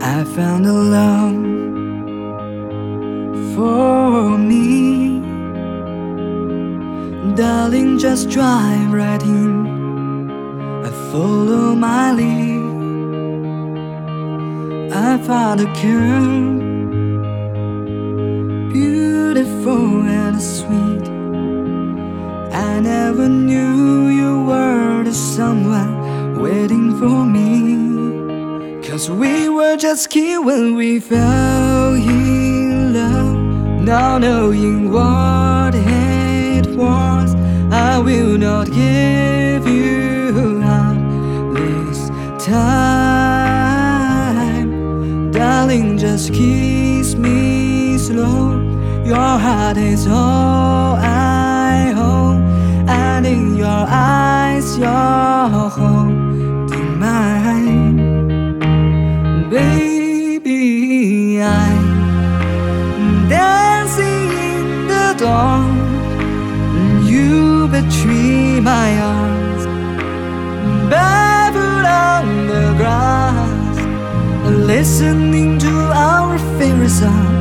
I found a love for me. Darling, just drive right in. I follow my lead. I found a girl, beautiful and sweet. I never knew you were the someone waiting for me. Cause we were just kids when we fell in love. Not knowing what it was, I will not give you up this time. Darling, just kiss me slow. Your heart is all I hold, and in your eyes, the. You between my arms, barefoot on the grass, listening to our favorite song.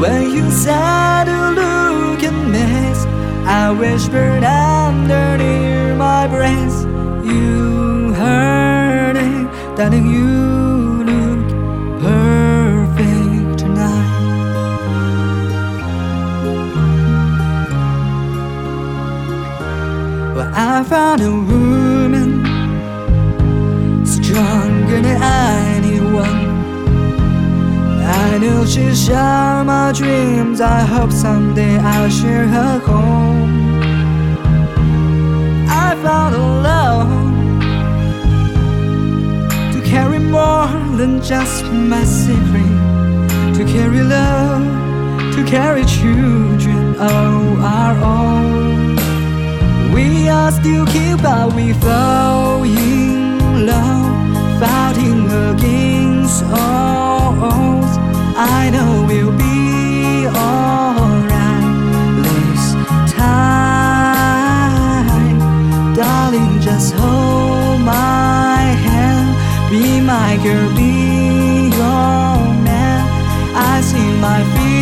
When you said to look a mess, I whispered under near my breath. You heard it, darling. You I found a woman stronger than anyone. I know she'll share my dreams. I hope someday I'll share her home. I found a love to carry more than just my secret. To carry love, to carry children of our own. We are still kids, but we fall in love, fighting against all odds. I know we'll be alright this time, darling. Just hold my hand, be my girl, be your man. I see my future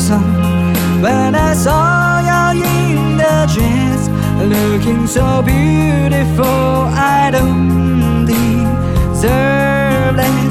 favorite. When I saw you in the dress, looking so beautiful, I don't deserve less,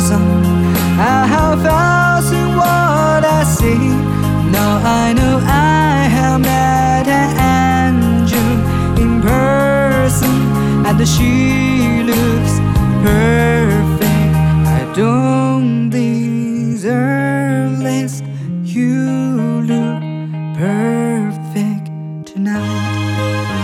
song. I have felt in what I see. Now I know I have met an angel in person, and she looks perfect. I don't deserve this. You look perfect tonight.